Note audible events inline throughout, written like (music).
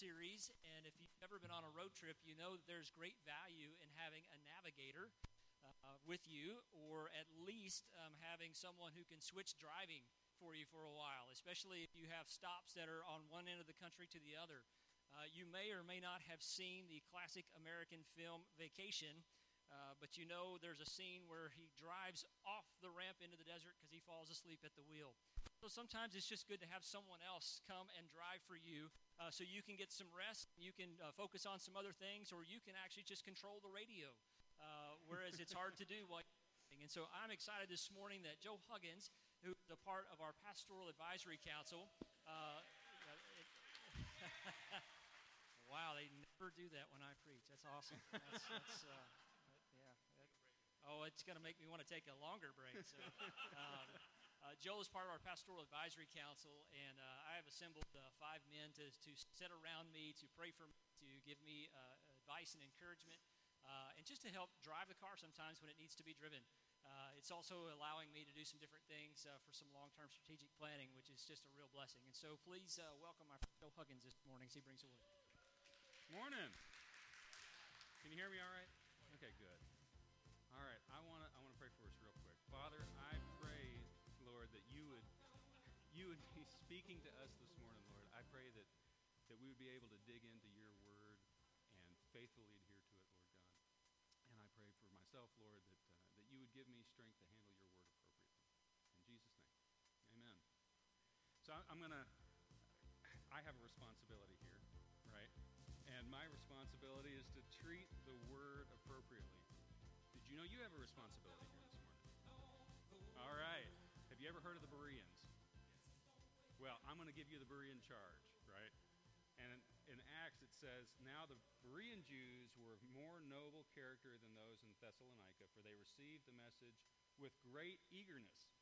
series, and if you've ever been on a road trip, you know there's great value in having a navigator uh, with you, or at least um, having someone who can switch driving for you for a while, especially if you have stops that are on one end of the country to the other. Uh, you may or may not have seen the classic American film Vacation, uh, but you know there's a scene where he drives off the ramp into the desert because he falls asleep at the wheel. So sometimes it's just good to have someone else come and drive for you uh, so you can get some rest, you can uh, focus on some other things, or you can actually just control the radio, uh, whereas it's hard to do while and so I'm excited this morning that Joe Huggins, who is a part of our Pastoral Advisory Council, uh, (laughs) Wow, they never do that when I preach. That's awesome. That's, that's uh, yeah. That, oh, it's going to make me want to take a longer break. So, um, uh, Joel is part of our pastoral advisory council, and uh, I have assembled uh, five men to, to sit around me, to pray for me, to give me uh, advice and encouragement, uh, and just to help drive the car sometimes when it needs to be driven. Uh, it's also allowing me to do some different things for some long term strategic planning, which is just a real blessing. And so please welcome my friend Joe Huggins this morning as he brings the word. Morning. Can you hear me all right? Okay, good. You would be speaking to us this morning, Lord. I pray that that we would be able to dig into your word and faithfully adhere to it, Lord God. And I pray for myself, Lord, that uh, that you would give me strength to handle your word appropriately. In Jesus' name, Amen. So I'm going to. I have a responsibility here, right? And my responsibility is to treat the word appropriately. Did you know you have a responsibility here this morning? All right. Have you ever heard of the Bereans? I'm going to give you the Berean charge, right? And in, in, Acts it says, Now the Berean Jews were of more noble character than those in Thessalonica, for they received the message with great eagerness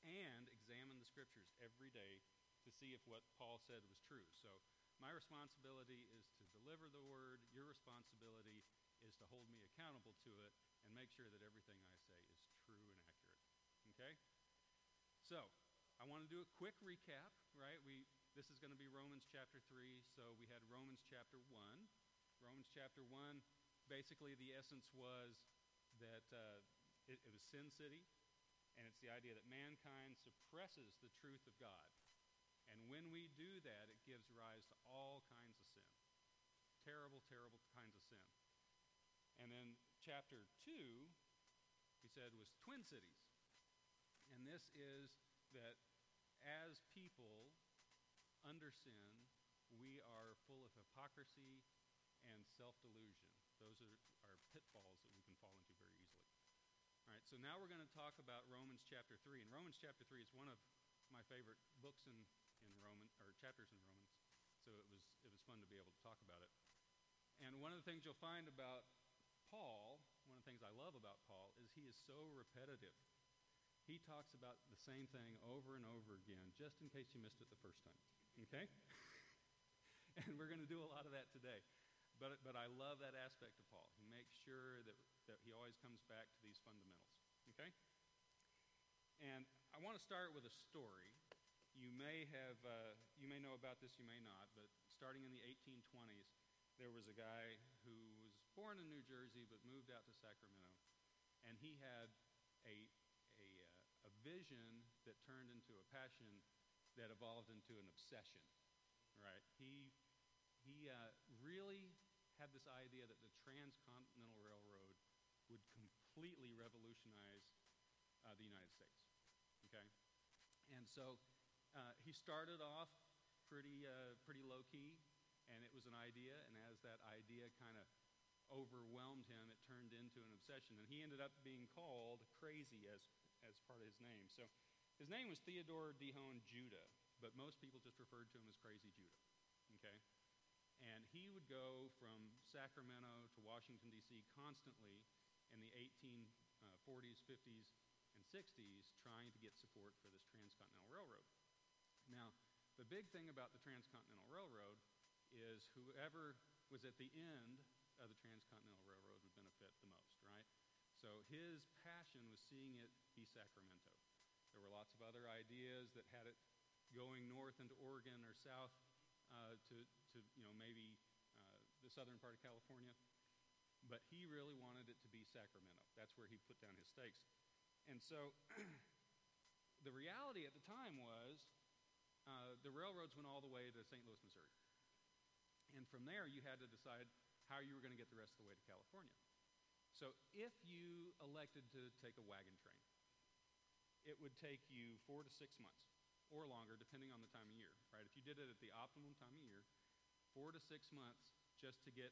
and examined the scriptures every day to see if what Paul said was true. So my responsibility is to deliver the word. Your responsibility is to hold me accountable to it and make sure that everything I say is true and accurate. Okay? So, I want to do a quick recap, right? We this is going to be Romans chapter 3. So, we had Romans chapter 1. Romans chapter 1, basically the essence was that uh, it, it was Sin City, and it's the idea that mankind suppresses the truth of God. And when we do that, it gives rise to all kinds of sin. Terrible, terrible kinds of sin. And then chapter 2, he said, was Twin Cities. And this is that as people under sin, we are full of hypocrisy and self delusion. Those are, are pitfalls that we can fall into very easily. All right, so now we're going to talk about Romans chapter 3. And Romans chapter 3 is one of my favorite books in in Roman or chapters in Romans. So it was it was fun to be able to talk about it. And one of the things you'll find about Paul, one of the things I love about Paul is he is so repetitive. He talks about the same thing over and over again, just in case you missed it the first time. Okay? (laughs) and we're going to do a lot of that today. But, but I love that aspect of Paul. He makes sure that, that he always comes back to these fundamentals. Okay? And I want to start with a story you may have uh, you may know about this, you may not, but starting in the 1820s, there was a guy who was born in New Jersey but moved out to Sacramento, and he had a vision that turned into a passion that evolved into an obsession. Right? He he uh, really had this idea that the Transcontinental Railroad would completely revolutionize uh, the United States. Okay, and so uh, he started off pretty, uh, pretty low key, and it was an idea. And as that idea kind of overwhelmed him, it turned into an obsession. And he ended up being called crazy as, as part of his name. So his name was Theodore Dehone Judah, but most people just referred to him as Crazy Judah. Okay? And he would go from Sacramento to Washington, D.C. constantly in the 1840s, uh, 50s, and 60s trying to get support for this transcontinental railroad. Now, the big thing about the Transcontinental Railroad is whoever was at the end of the Transcontinental Railroad would benefit the most? So his passion was seeing it be Sacramento. There were lots of other ideas that had it going north into Oregon or south uh, to, to you know maybe uh, the southern part of California, but he really wanted it to be Sacramento. That's where he put down his stakes. And so (clears throat) the reality at the time was uh, the railroads went all the way to St. Louis, Missouri. And from there, you had to decide how you were going to get the rest of the way to California. So if you elected to take a wagon train, it would take you four to six months or longer, depending on the time of year, right? If you did it at the optimum time of year, four to six months just to get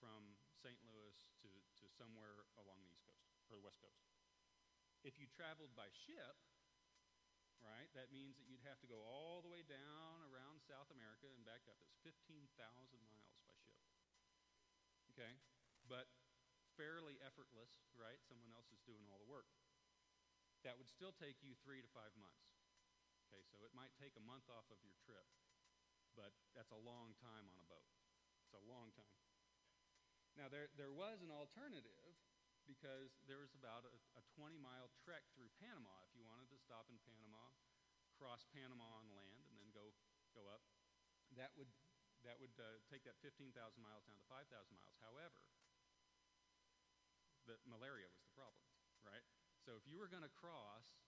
from St. Louis to, to somewhere along the East Coast or the West Coast. If you traveled by ship, right, that means that you'd have to go all the way down around South America and back up. It's 15,000 miles by ship. Okay? But fairly effortless, right? Someone else is doing all the work. That would still take you three to five months. Okay, so it might take a month off of your trip, but that's a long time on a boat. It's a long time. Now, there, there was an alternative because there was about a, a 20 mile trek through Panama. If you wanted to stop in Panama, cross Panama on land, and then go, go up, that would, that would uh, take that 15,000 miles down to 5,000 miles. However, the malaria was the problem, right? So if you were going to cross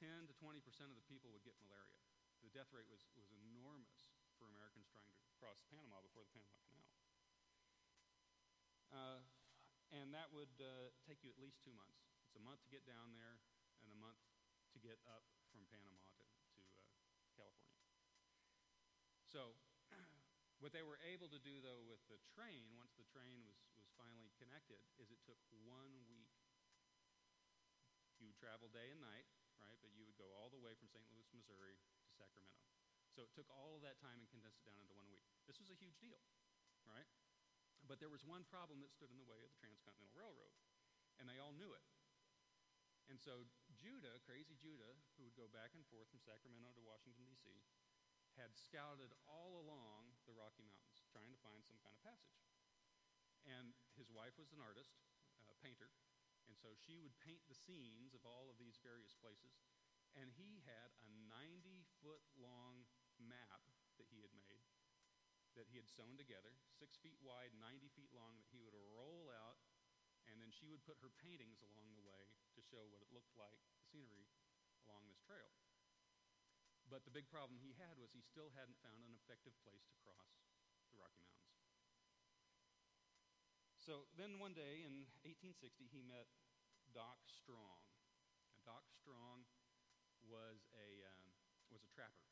10 to 20 percent of the people would get malaria. The death rate was, was enormous for Americans trying to cross Panama before the Panama Canal. Uh, and that would uh, take you at least two months. It's a month to get down there and a month to get up from Panama to, to uh, California. So, (clears throat) what they were able to do, though, with the train, once the train was finally connected, is it took one week. You would travel day and night right? But you would go all the way from St. Louis, Missouri to Sacramento. So it took all of that time and condensed it down into one week. This was a huge deal, right? But there was one problem that stood in the way of the Transcontinental Railroad, and they all knew it. And so Judah, crazy Judah, who would go back and forth from Sacramento to Washington, D.C., had scouted all along the Rocky Mountains trying to find some kind of passage. And his wife was an artist, a painter, and so she would paint the scenes of all of these various places. And he had a 90 foot long map that he had made, that he had sewn together, six feet wide, 90 feet long, that he would roll out. And then she would put her paintings along the way to show what it looked like, the scenery along this trail. But the big problem he had was he still hadn't found an effective place to cross the Rocky Mountains. So then one day in 1860, he met Doc Strong. And Doc Strong was a, um, was a trapper.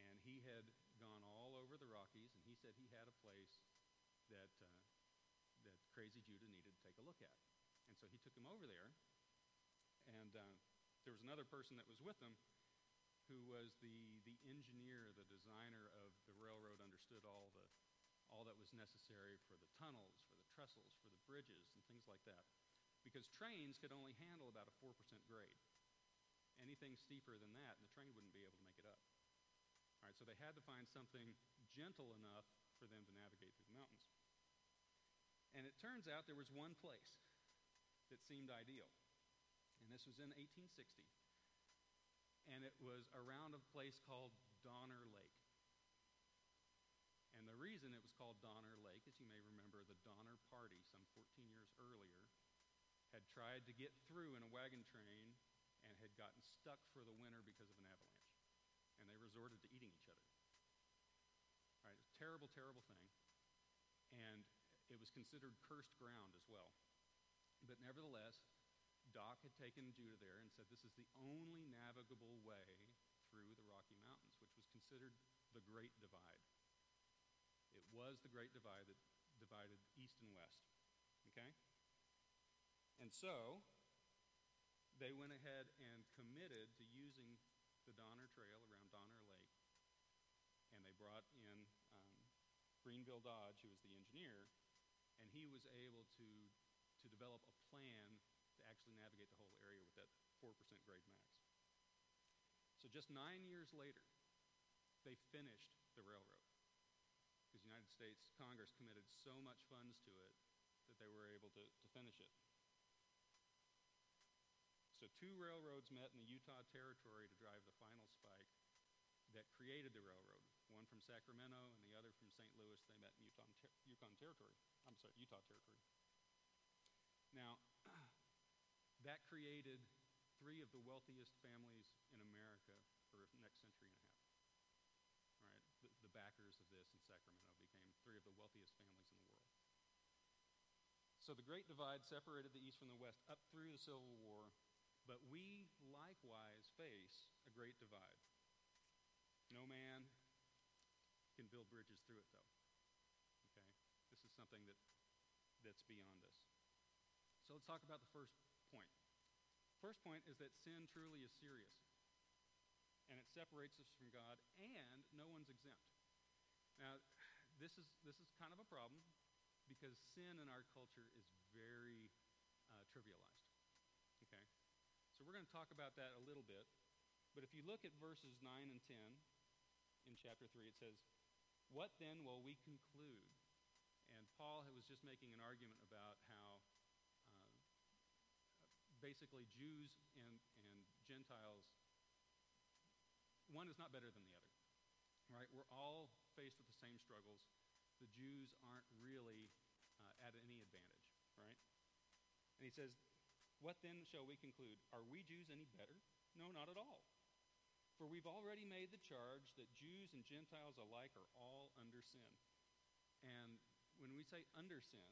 And he had gone all over the Rockies, and he said he had a place that, uh, that Crazy Judah needed to take a look at. And so he took him over there, and uh, there was another person that was with him who was the, the engineer, the designer of the railroad, understood all, the, all that was necessary for the tunnels, trestles, for the bridges, and things like that because trains could only handle about a 4% grade. Anything steeper than that, and the train wouldn't be able to make it up. All right, so they had to find something gentle enough for them to navigate through the mountains. And it turns out there was one place that seemed ideal. And this was in 1860. And it was around a place called Donner Lake. And the reason it was called Donner Lake, as you may remember, the Donner Party some 14 years earlier had tried to get through in a wagon train and had gotten stuck for the winter because of an avalanche. And they resorted to eating each other. Right, a terrible, terrible thing. And it was considered cursed ground as well. But nevertheless, Doc had taken Judah there and said this is the only navigable way through the Rocky Mountains, which was considered the Great Divide. Was the Great Divide that divided east and west. Okay? And so, they went ahead and committed to using the Donner Trail around Donner Lake. And they brought in um, Grenville Dodge, who was the engineer, and he was able to, to develop a plan to actually navigate the whole area with that 4% grade max. So just nine years later, they finished the railroad United States Congress committed so much funds to it that they were able to, to finish it. So, two railroads met in the Utah Territory to drive the final spike that created the railroad. one from Sacramento and the other from St. Louis. They met in Yukon, ter- Yukon Territory. I'm sorry, Utah Territory. Now, (clears throat) that created three of the wealthiest families in America for next century and a half. Right? The, the backers of this in Sacramento of the wealthiest families in the world. So the Great Divide separated the East from the West up through the Civil War, but we likewise face a great divide. No man can build bridges through it, though. Okay? This is something that, that's beyond us. So let's talk about the first point. First point is that sin truly is serious, and it separates us from God, and no one's exempt. Now, this is, this is kind of a problem because sin in our culture is very uh, trivialized. Okay? So we're going to talk about that a little bit. But if you look at verses 9 and 10 in chapter 3, it says, What then will we conclude? And Paul was just making an argument about how basically Jews and, and Gentiles, one is not better than the other, right? We're all faced with the same struggles. The Jews aren't really uh, at any advantage, right? And he says, What then shall we conclude? Are we Jews any better? No, not at all. For we've already made the charge that Jews and Gentiles alike are all under sin. And when we say under sin,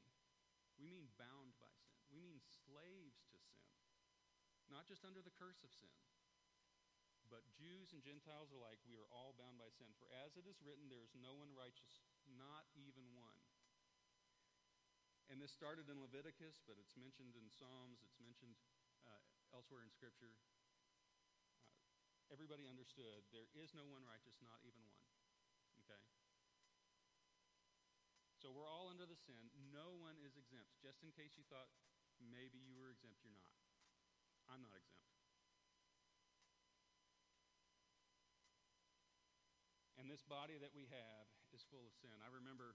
we mean bound by sin. We mean slaves to sin not just under the curse of sin, but Jews and Gentiles alike, we are all bound by sin. For as it is written, there is no one righteous, not even one. And this started in Leviticus, but it's mentioned in Psalms, it's mentioned uh, elsewhere in Scripture. Uh, everybody understood there is no one righteous, not even one. Okay? So we're all under the sin. No one is exempt. Just in case you thought maybe you were exempt, you're not. I'm not exempt. And this body that we have is full of sin. I remember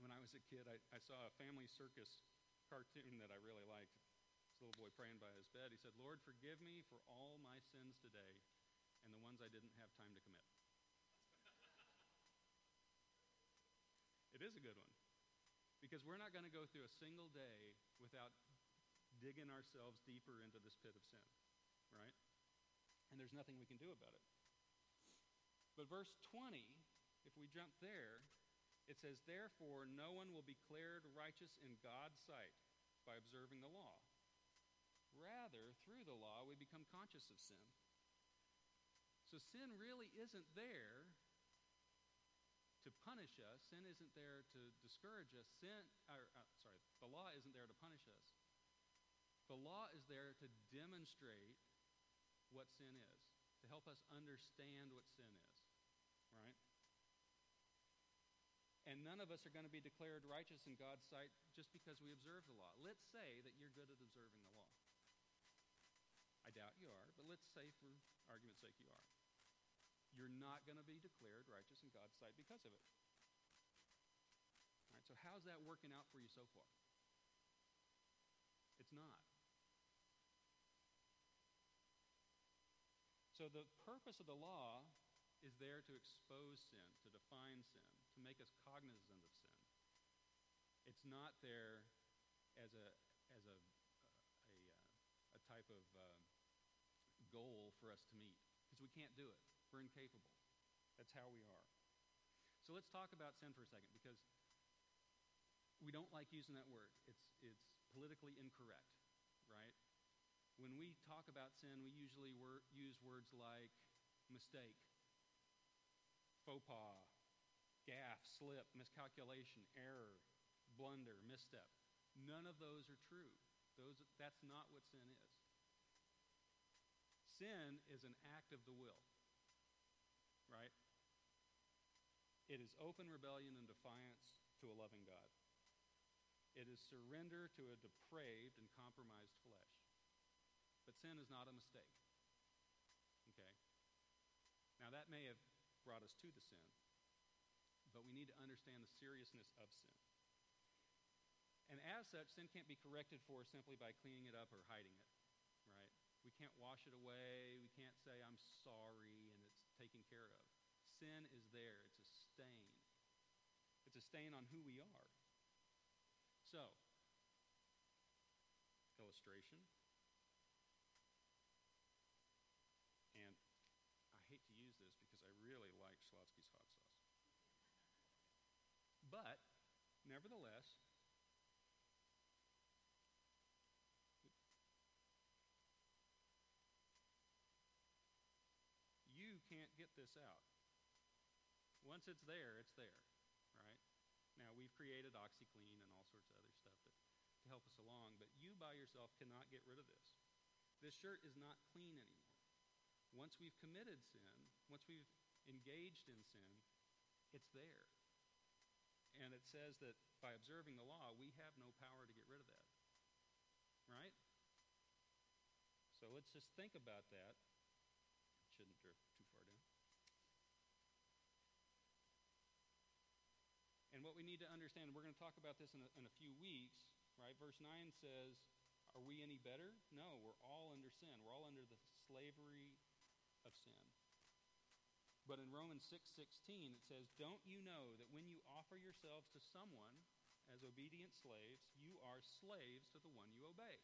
when I was a kid, I, I saw a family circus cartoon that I really liked. This little boy praying by his bed. He said, Lord, forgive me for all my sins today and the ones I didn't have time to commit. (laughs) it is a good one. Because we're not going to go through a single day without digging ourselves deeper into this pit of sin, right? And there's nothing we can do about it. But verse 20, if we jump there, it says, Therefore, no one will be declared righteous in God's sight by observing the law. Rather, through the law, we become conscious of sin. So sin really isn't there to punish us. Sin isn't there to discourage us. Sin, or, uh, sorry, the law isn't there to punish us. The law is there to demonstrate what sin is, to help us understand what sin is, right? And none of us are going to be declared righteous in God's sight just because we observe the law. Let's say that you're good at observing the law. I doubt you are, but let's say for argument's sake you are. You're not going to be declared righteous in God's sight because of it. All right, so how's that working out for you so far? It's not. So the purpose of the law is there to expose sin, to define sin, to make us cognizant of sin. It's not there as a as a a, a, type of uh, goal for us to meet because we can't do it. We're incapable. That's how we are. So let's talk about sin for a second because we don't like using that word. It's it's politically incorrect, right? when we talk about sin, we usually wor- use words like mistake, faux pas, gaffe, slip, miscalculation, error, blunder, misstep. None of those are true. Those, that's not what sin is. Sin is an act of the will, right? It is open rebellion and defiance to a loving God. It is surrender to a depraved and compromised flesh. But sin is not a mistake. Okay? Now, that may have brought us to the sin, but we need to understand the seriousness of sin. And as such, sin can't be corrected for simply by cleaning it up or hiding it, right? We can't wash it away. We can't say, I'm sorry, and it's taken care of. sin is there. It's a stain. It's a stain on who we are. So, illustration. And I hate to use this because I hot sauce. But, nevertheless, you can't get this out. Once it's there, it's there, right? Now, we've created OxiClean and all sorts of other stuff that, to help us along, but you by yourself cannot get rid of this. This shirt is not clean anymore. Once we've committed sin, once we've engaged in sin, it's there. And it says that by observing the law, we have no power to get rid of that. Right? So let's just think about that. Shouldn't drift too far down. And what we need to understand, and we're going to talk about this in a, in a few weeks, right? Verse 9 says, Are we any better? No, we're all under sin. We're all under the slavery of sin. But in Romans 6:16 it says, "Don't you know that when you offer yourselves to someone as obedient slaves, you are slaves to the one you obey?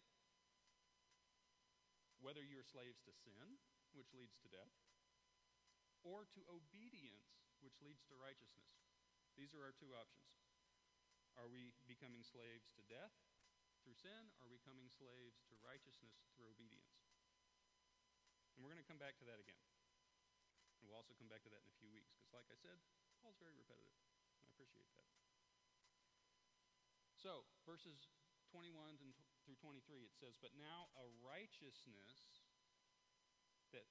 Whether you're slaves to sin, which leads to death, or to obedience, which leads to righteousness. These are our two options. Are we becoming slaves to death through sin, are we becoming slaves to righteousness through obedience? And we're going to come back to that again. We'll also come back to that in a few weeks, because, like I said, Paul's very repetitive. I appreciate that. So, verses 21 through 23, it says, But now a righteousness that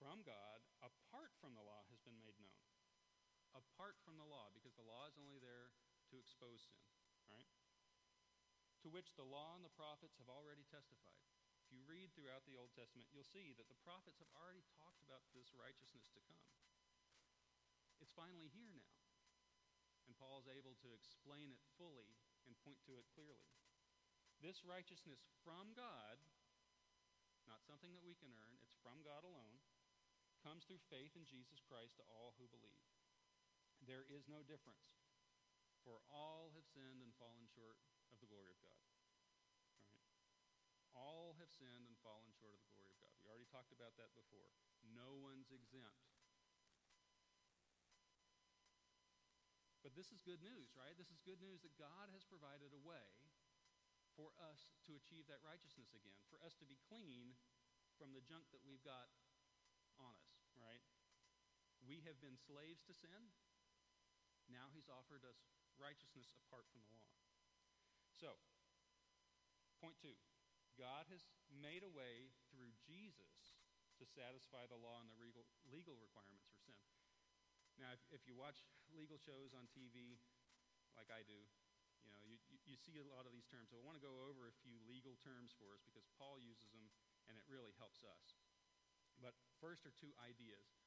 from God, apart from the law, has been made known. Apart from the law, because the law is only there to expose sin, right? To which the law and the prophets have already testified. If you read throughout the Old Testament, you'll see that the prophets have already talked about this righteousness to come. It's finally here now. And Paul is able to explain it fully and point to it clearly. This righteousness from God, not something that we can earn, it's from God alone, comes through faith in Jesus Christ to all who believe. There is no difference, for all have sinned and fallen short of the glory of God. All have sinned and fallen short of the glory of God. We already talked about that before. No one's exempt. But this is good news, right? This is good news that God has provided a way for us to achieve that righteousness again, for us to be clean from the junk that we've got on us, right? We have been slaves to sin. Now he's offered us righteousness apart from the law. So, point two God has made a way through Jesus to satisfy the law and the legal, legal requirements for sin. Now, if, if you watch legal shows on TV, like I do, you know, you, you see a lot of these terms. So I want to go over a few legal terms for us because Paul uses them and it really helps us. But first are two ideas.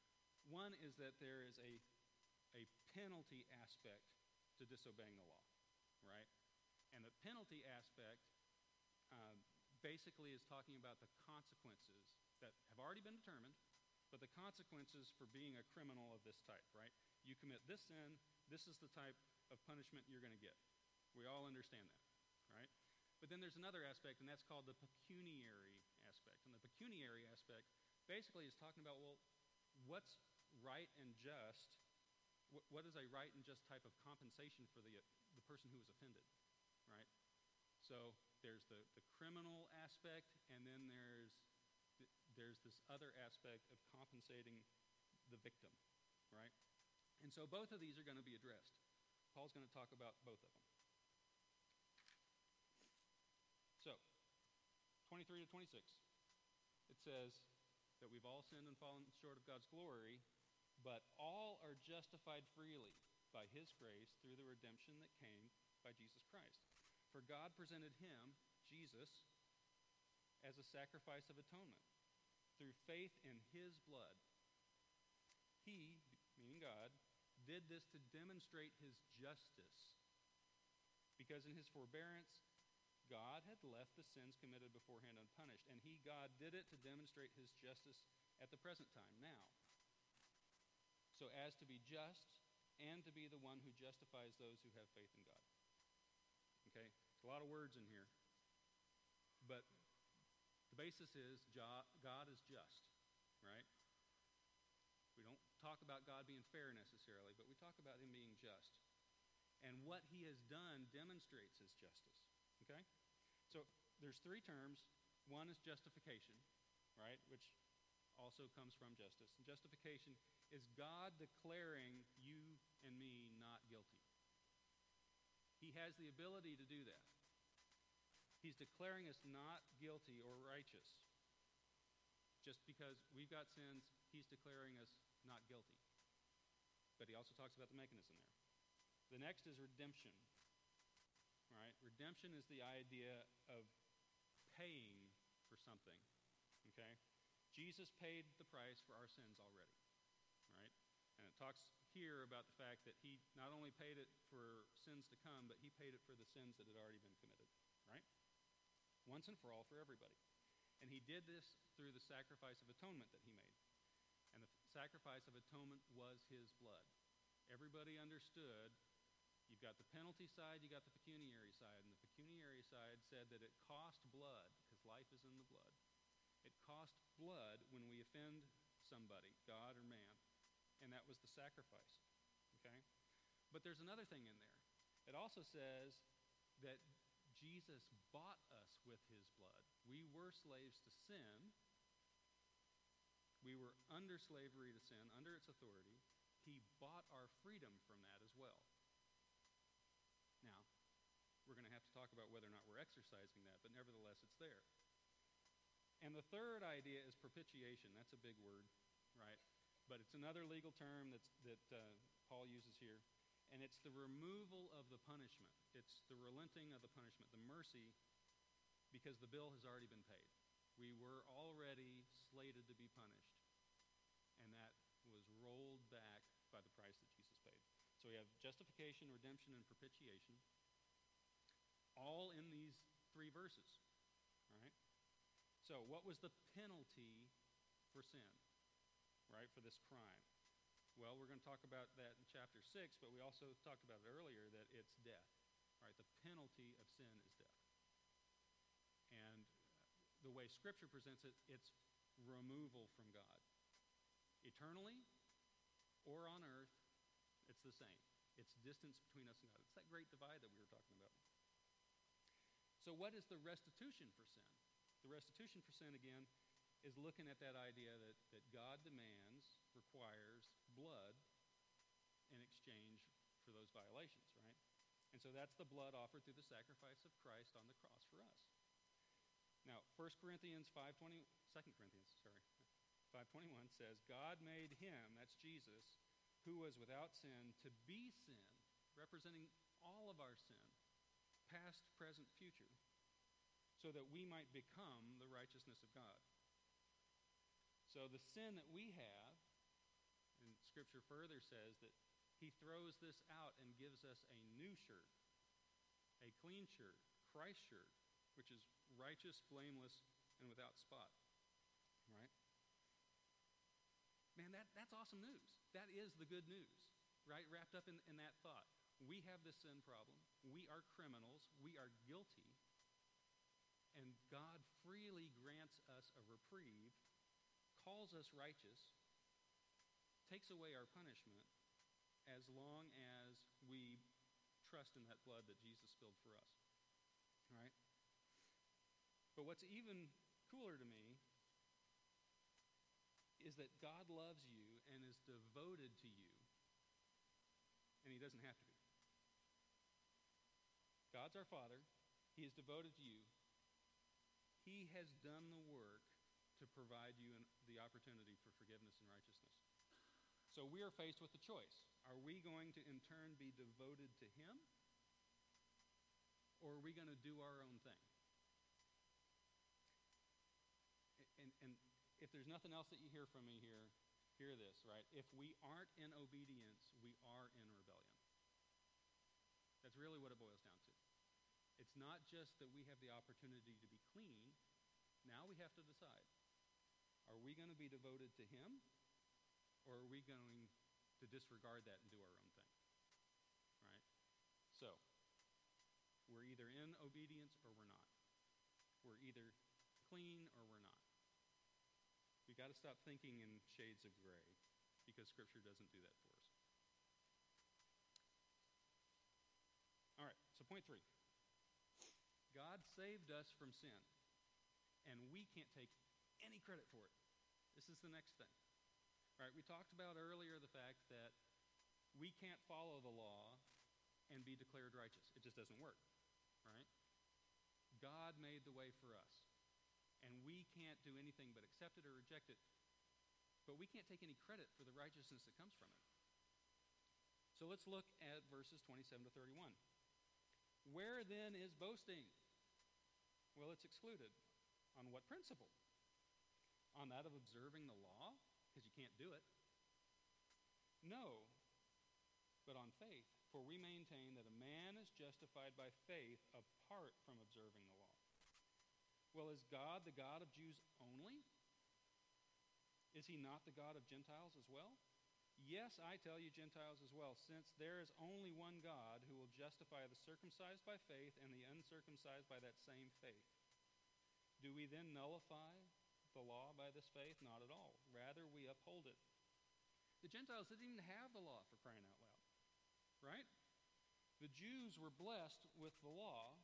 One is that there is a, a penalty aspect to disobeying the law, right? And the penalty aspect um, basically is talking about the consequences that have already been determined, but the consequences for being a criminal of this type, right? You commit this sin, this is the type of punishment you're going to get. We all understand that, right? But then there's another aspect, and that's called the pecuniary aspect. And the pecuniary aspect basically is talking about, well, what's right and just? What, what is a right and just type of compensation for the, the person who was offended, right? So there's the, the criminal aspect, and then there's, there's this other aspect of compensating the victim, right? And so both of these are going to be addressed. Paul's going to talk about both of them. So, 23 to 26, it says that we've all sinned and fallen short of God's glory, but all are justified freely by his grace through the redemption that came by Jesus Christ. For God presented him, Jesus, as a sacrifice of atonement through faith in his blood. He, meaning God, did this to demonstrate his justice. Because in his forbearance, God had left the sins committed beforehand unpunished. And he, God, did it to demonstrate his justice at the present time, now. so as to be just and to be the one who justifies those who have faith in God. A lot of words in here. But the basis is God is just, right? We don't talk about God being fair necessarily, but we talk about him being just. And what he has done demonstrates his justice. Okay? So there's three terms. One is justification, right? Which also comes from justice. And justification is God declaring you and me not guilty. He has the ability to do that. He's declaring us not guilty or righteous. Just because we've got sins, he's declaring us not guilty. But he also talks about the mechanism there. The next is redemption. Right? Redemption is the idea of paying for something. Okay? Jesus paid the price for our sins already. Right? And it talks here about the fact that he not only paid it for sins to come, but he paid it for the sins that had already been committed. Once and for all for everybody. And he did this through the sacrifice of atonement that he made. And the sacrifice of atonement was his blood. Everybody understood you've got the penalty side, you've got the pecuniary side. And the pecuniary side said that it cost blood, because life is in the blood. It cost blood when we offend somebody, God or man. And that was the sacrifice. Okay? But there's another thing in there. It also says that Jesus bought us with his blood. We were slaves to sin. We were under slavery to sin, under its authority. He bought our freedom from that as well. Now, we're going to have to talk about whether or not we're exercising that, but nevertheless, it's there. And the third idea is propitiation. That's a big word, right? But it's another legal term that's, that uh, Paul uses here and it's the removal of the punishment. It's the relenting of the punishment, the mercy, because the bill has already been paid. We were already slated to be punished, and that was rolled back by the price that Jesus paid. So we have justification, redemption, and propitiation, all in these three verses. All right? So, what was the penalty for sin, right, for this crime? Well, we're going to talk about that in chapter 6, but we also talked about it earlier that it's death. Right? The penalty of sin is death. And the way Scripture presents it, it's removal from God. Eternally or on earth, it's the same. It's distance between us and God. It's that great divide that we were talking about. So, what is the restitution for sin? The restitution for sin, again, is looking at that idea that, that God demands, requires, blood in exchange for those violations, right? And so that's the blood offered through the sacrifice of Christ on the cross for us. Now, 1 Corinthians 5:20 2 Corinthians, sorry. 5:21 says, "God made him, that's Jesus, who was without sin to be sin, representing all of our sin, past, present, future, so that we might become the righteousness of God." So the sin that we have and Scripture further says that he throws this out and gives us a new shirt, a clean shirt, Christ shirt, which is righteous, blameless, and without spot. Right? Man, that, that's awesome news. That is the good news, right? Wrapped up in, in that thought. We have this sin problem. We are criminals. We are guilty. And God freely grants us a reprieve, calls us righteous, takes away our punishment as long as we trust in that blood that Jesus spilled for us. All right? But what's even cooler to me is that God loves you and is devoted to you, and He doesn't have to be. God's our Father, He is devoted to you. He has done the work to provide you the opportunity for forgiveness and righteousness. So we are faced with a choice. Are we going to in turn be devoted to Him? Or are we going to do our own thing? And, and if there's nothing else that you hear from me here, hear this, right? If we aren't in obedience, we are in rebellion. That's really what it boils down to. It's not just that we have the opportunity to be clean. Now we have to decide. Are we going to be devoted to Him or are we going to disregard that and do our own thing. Right? So, we're either in obedience or we're not. We're either clean or we're not. We've got to stop thinking in shades of gray because Scripture doesn't do that for us. All right, so point three God saved us from sin, and we can't take any credit for it. This is the next thing. Right, we talked about earlier the fact that we can't follow the law and be declared righteous. It just doesn't work, right? God made the way for us, and we can't do anything but accept it or reject it. But we can't take any credit for the righteousness that comes from it. So let's look at verses 27 to 31. Where then is boasting? Well, it's excluded. On what principle? On that of observing the law? Because you can't do it. No, but on faith. For we maintain that a man is justified by faith apart from observing the law. Well, is God the God of Jews only? Is he not the God of Gentiles as well? Yes, I tell you, Gentiles as well, since there is only one God who will justify the circumcised by faith and the uncircumcised by that same faith. Do we then nullify the law by this faith? Not at all. Rather, we uphold it. The Gentiles didn't even have the law for crying out loud, right? The Jews were blessed with the law.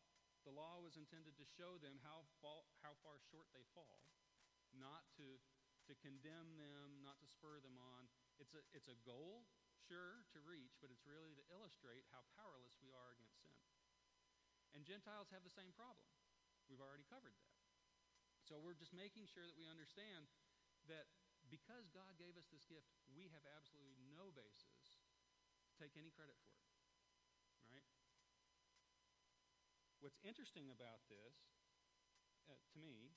The law was intended to show them how, fall, how far short they fall, not to, to condemn them, not to spur them on. It's a, it's a goal, sure, to reach, but it's really to illustrate how powerless we are against sin. And Gentiles have the same problem. We've already covered that. So we're just making sure that we understand that because God gave us this gift, we have absolutely no basis to take any credit for it. Right? What's interesting about this, uh, to me,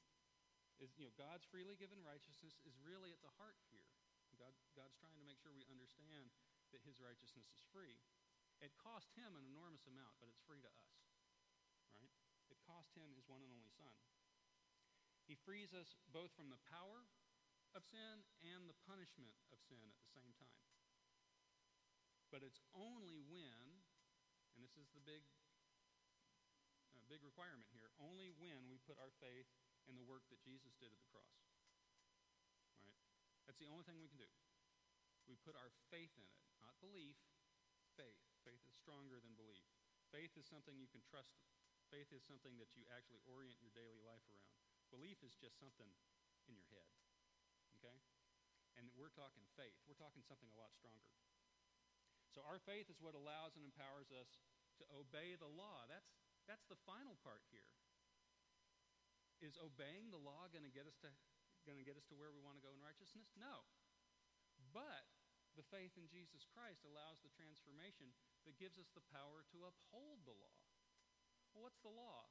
is you know God's freely given righteousness is really at the heart here. God, God's trying to make sure we understand that His righteousness is free. It cost Him an enormous amount, but it's free to us. Right? It cost Him His one and only Son. He frees us both from the power of sin and the punishment of sin at the same time. But it's only when, and this is the big, uh, big requirement here, only when we put our faith in the work that Jesus did at the cross. Right? That's the only thing we can do. We put our faith in it, not belief, faith. Faith is stronger than belief. Faith is something you can trust. Faith is something that you actually orient your daily life around. Belief is just something in your head. Okay? And we're talking faith. We're talking something a lot stronger. So our faith is what allows and empowers us to obey the law. That's, that's the final part here. Is obeying the law going to get us to going to get us to where we want to go in righteousness? No. But the faith in Jesus Christ allows the transformation that gives us the power to uphold the law. Well, what's the law?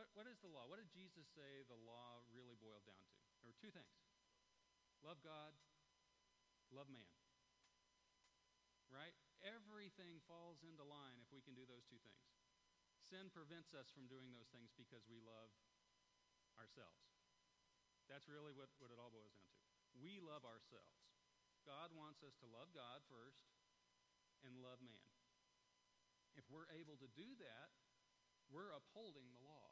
What, what is the law? What did Jesus say the law really boiled down to? There were two things love God, love man. Right? Everything falls into line if we can do those two things. Sin prevents us from doing those things because we love ourselves. That's really what, what it all boils down to. We love ourselves. God wants us to love God first and love man. If we're able to do that, we're upholding the law.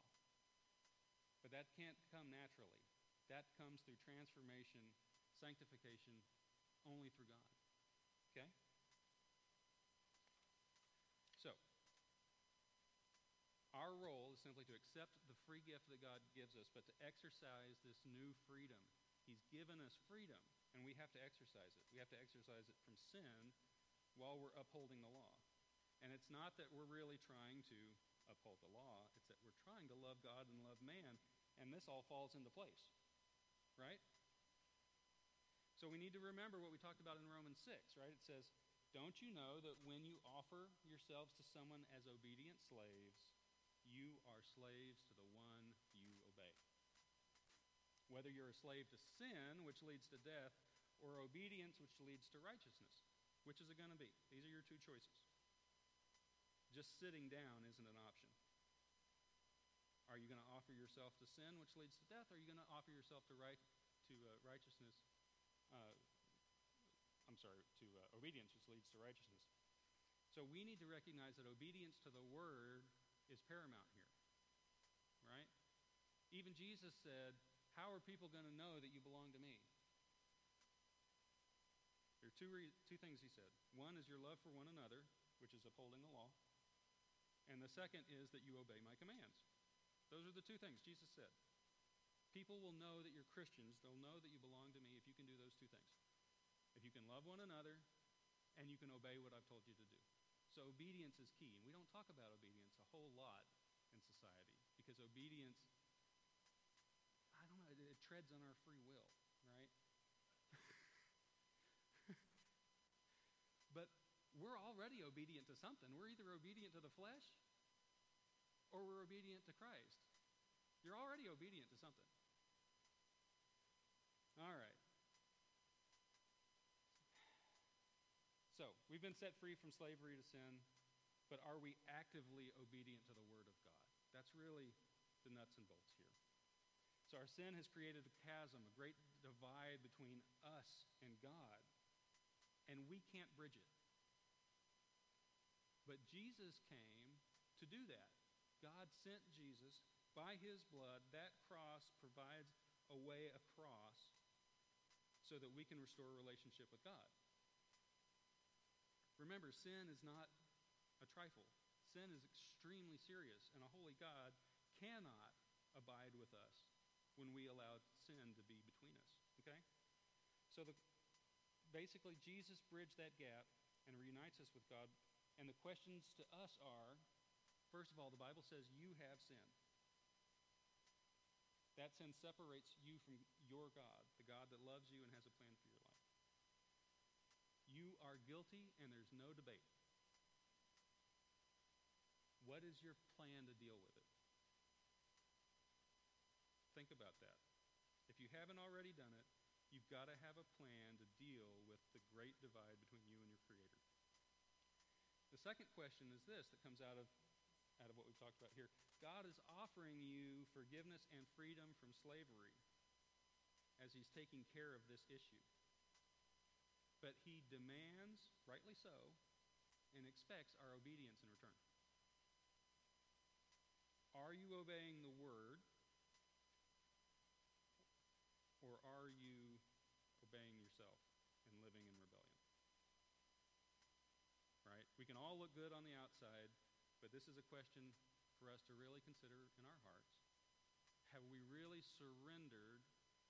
But that can't come naturally. That comes through transformation, sanctification, only through God. Okay? So, our role is simply to accept the free gift that God gives us, but to exercise this new freedom. He's given us freedom, and we have to exercise it. We have to exercise it from sin while we're upholding the law. And it's not that we're really trying to uphold the law, it's that we're trying to love God and love man, and this all falls into place. Right? So we need to remember what we talked about in Romans 6, right? It says, Don't you know that when you offer yourselves to someone as obedient slaves, you are slaves to the one you obey? Whether you're a slave to sin, which leads to death, or obedience, which leads to righteousness, which is it going to be? These are your two choices. Just sitting down isn't an option. Are you going to offer yourself to sin, which leads to death? Are you going to offer yourself to right to uh, righteousness, uh, I'm sorry, to uh, obedience, which leads to righteousness. So we need to recognize that obedience to the word is paramount here, right? Even Jesus said, How are people going to know that you belong to me? There are two, re- two things he said. One is your love for one another, which is upholding the law. And the second is that you obey my commands. Those are the two things Jesus said. People will know that you're Christians. They'll know that you belong to me if you can do those two things. If you can love one another and you can obey what I've told you to do. So obedience is key. And we don't talk about obedience a whole lot in society because obedience, I don't know, it, it treads on our free will, right? (laughs) but we're already obedient to something. We're either obedient to the flesh or we're obedient to Christ. You're already obedient to something. All right. So, we've been set free from slavery to sin, but are we actively obedient to the Word of God? That's really the nuts and bolts here. So, our sin has created a chasm, a great divide between us and God, and we can't bridge it. But Jesus came to do that. God sent Jesus by his blood. That cross provides a way across so that we can restore a relationship with God. Remember, sin is not a trifle. Sin is extremely serious, and a holy God cannot abide with us when we allow sin to be between us. Okay? So the, basically, Jesus bridged that gap and reunites us with God. And the questions to us are first of all, the Bible says you have sinned. That sin separates you from your God, the God that loves you and has a plan for your life. You are guilty, and there's no debate. What is your plan to deal with it? Think about that. If you haven't already done it, you've got to have a plan to deal with the great divide between you and your Creator. The second question is this that comes out of, out of what we've talked about here God is offering you forgiveness and freedom from slavery as He's taking care of this issue. But he demands, rightly so, and expects our obedience in return. Are you obeying the word? Or are you obeying yourself and living in rebellion? Right? We can all look good on the outside, but this is a question for us to really consider in our hearts. Have we really surrendered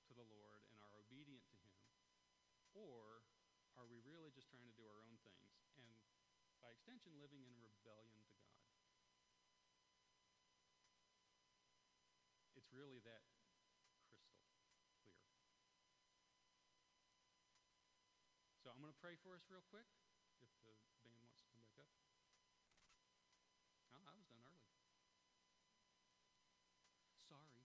to the Lord and are obedient to Him? Or are we really just trying to do our own things and, by extension, living in rebellion to God? It's really that crystal clear. So I'm going to pray for us real quick if the band wants to come back up. Oh, I was done early. Sorry.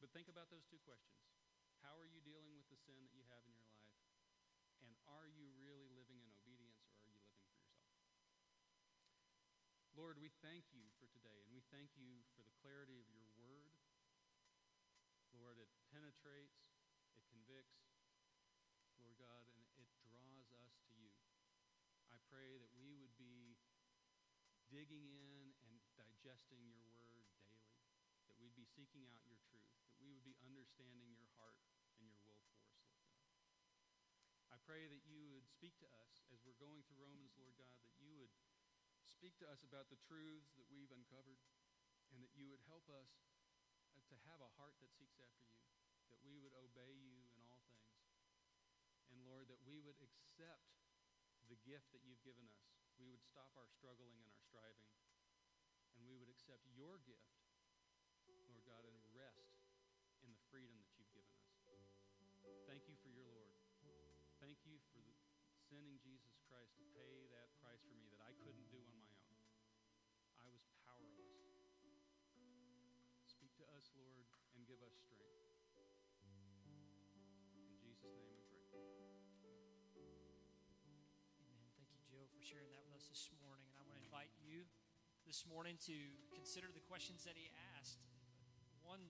But think about those two questions. How are you dealing with the sin that you have in your life? And are you really living in obedience or are you living for yourself? Lord, we thank you for today and we thank you for the clarity of your word. Lord, it penetrates, it convicts, Lord God, and it draws us to you. I pray that we would be digging in and digesting your word we'd be seeking out your truth, that we would be understanding your heart and your will for us, Lord God. I pray that you would speak to us as we're going through Romans, Lord God, that you would speak to us about the truths that we've uncovered, and that you would help us uh, to have a heart that seeks after you, that we would obey you in all things. And Lord, that we would accept the gift that you've given us. We would stop our struggling and our striving, and we would accept your gift, God, and rest in the freedom that you've given us. Thank you for your Lord. Thank you for sending Jesus Christ to pay that price for me that I couldn't do on my own. I was powerless. Speak to us, Lord, and give us strength. In Jesus' name we pray. Amen. Thank you, Joe, for sharing that with us this morning. And I want to invite you this morning to consider the questions that he asked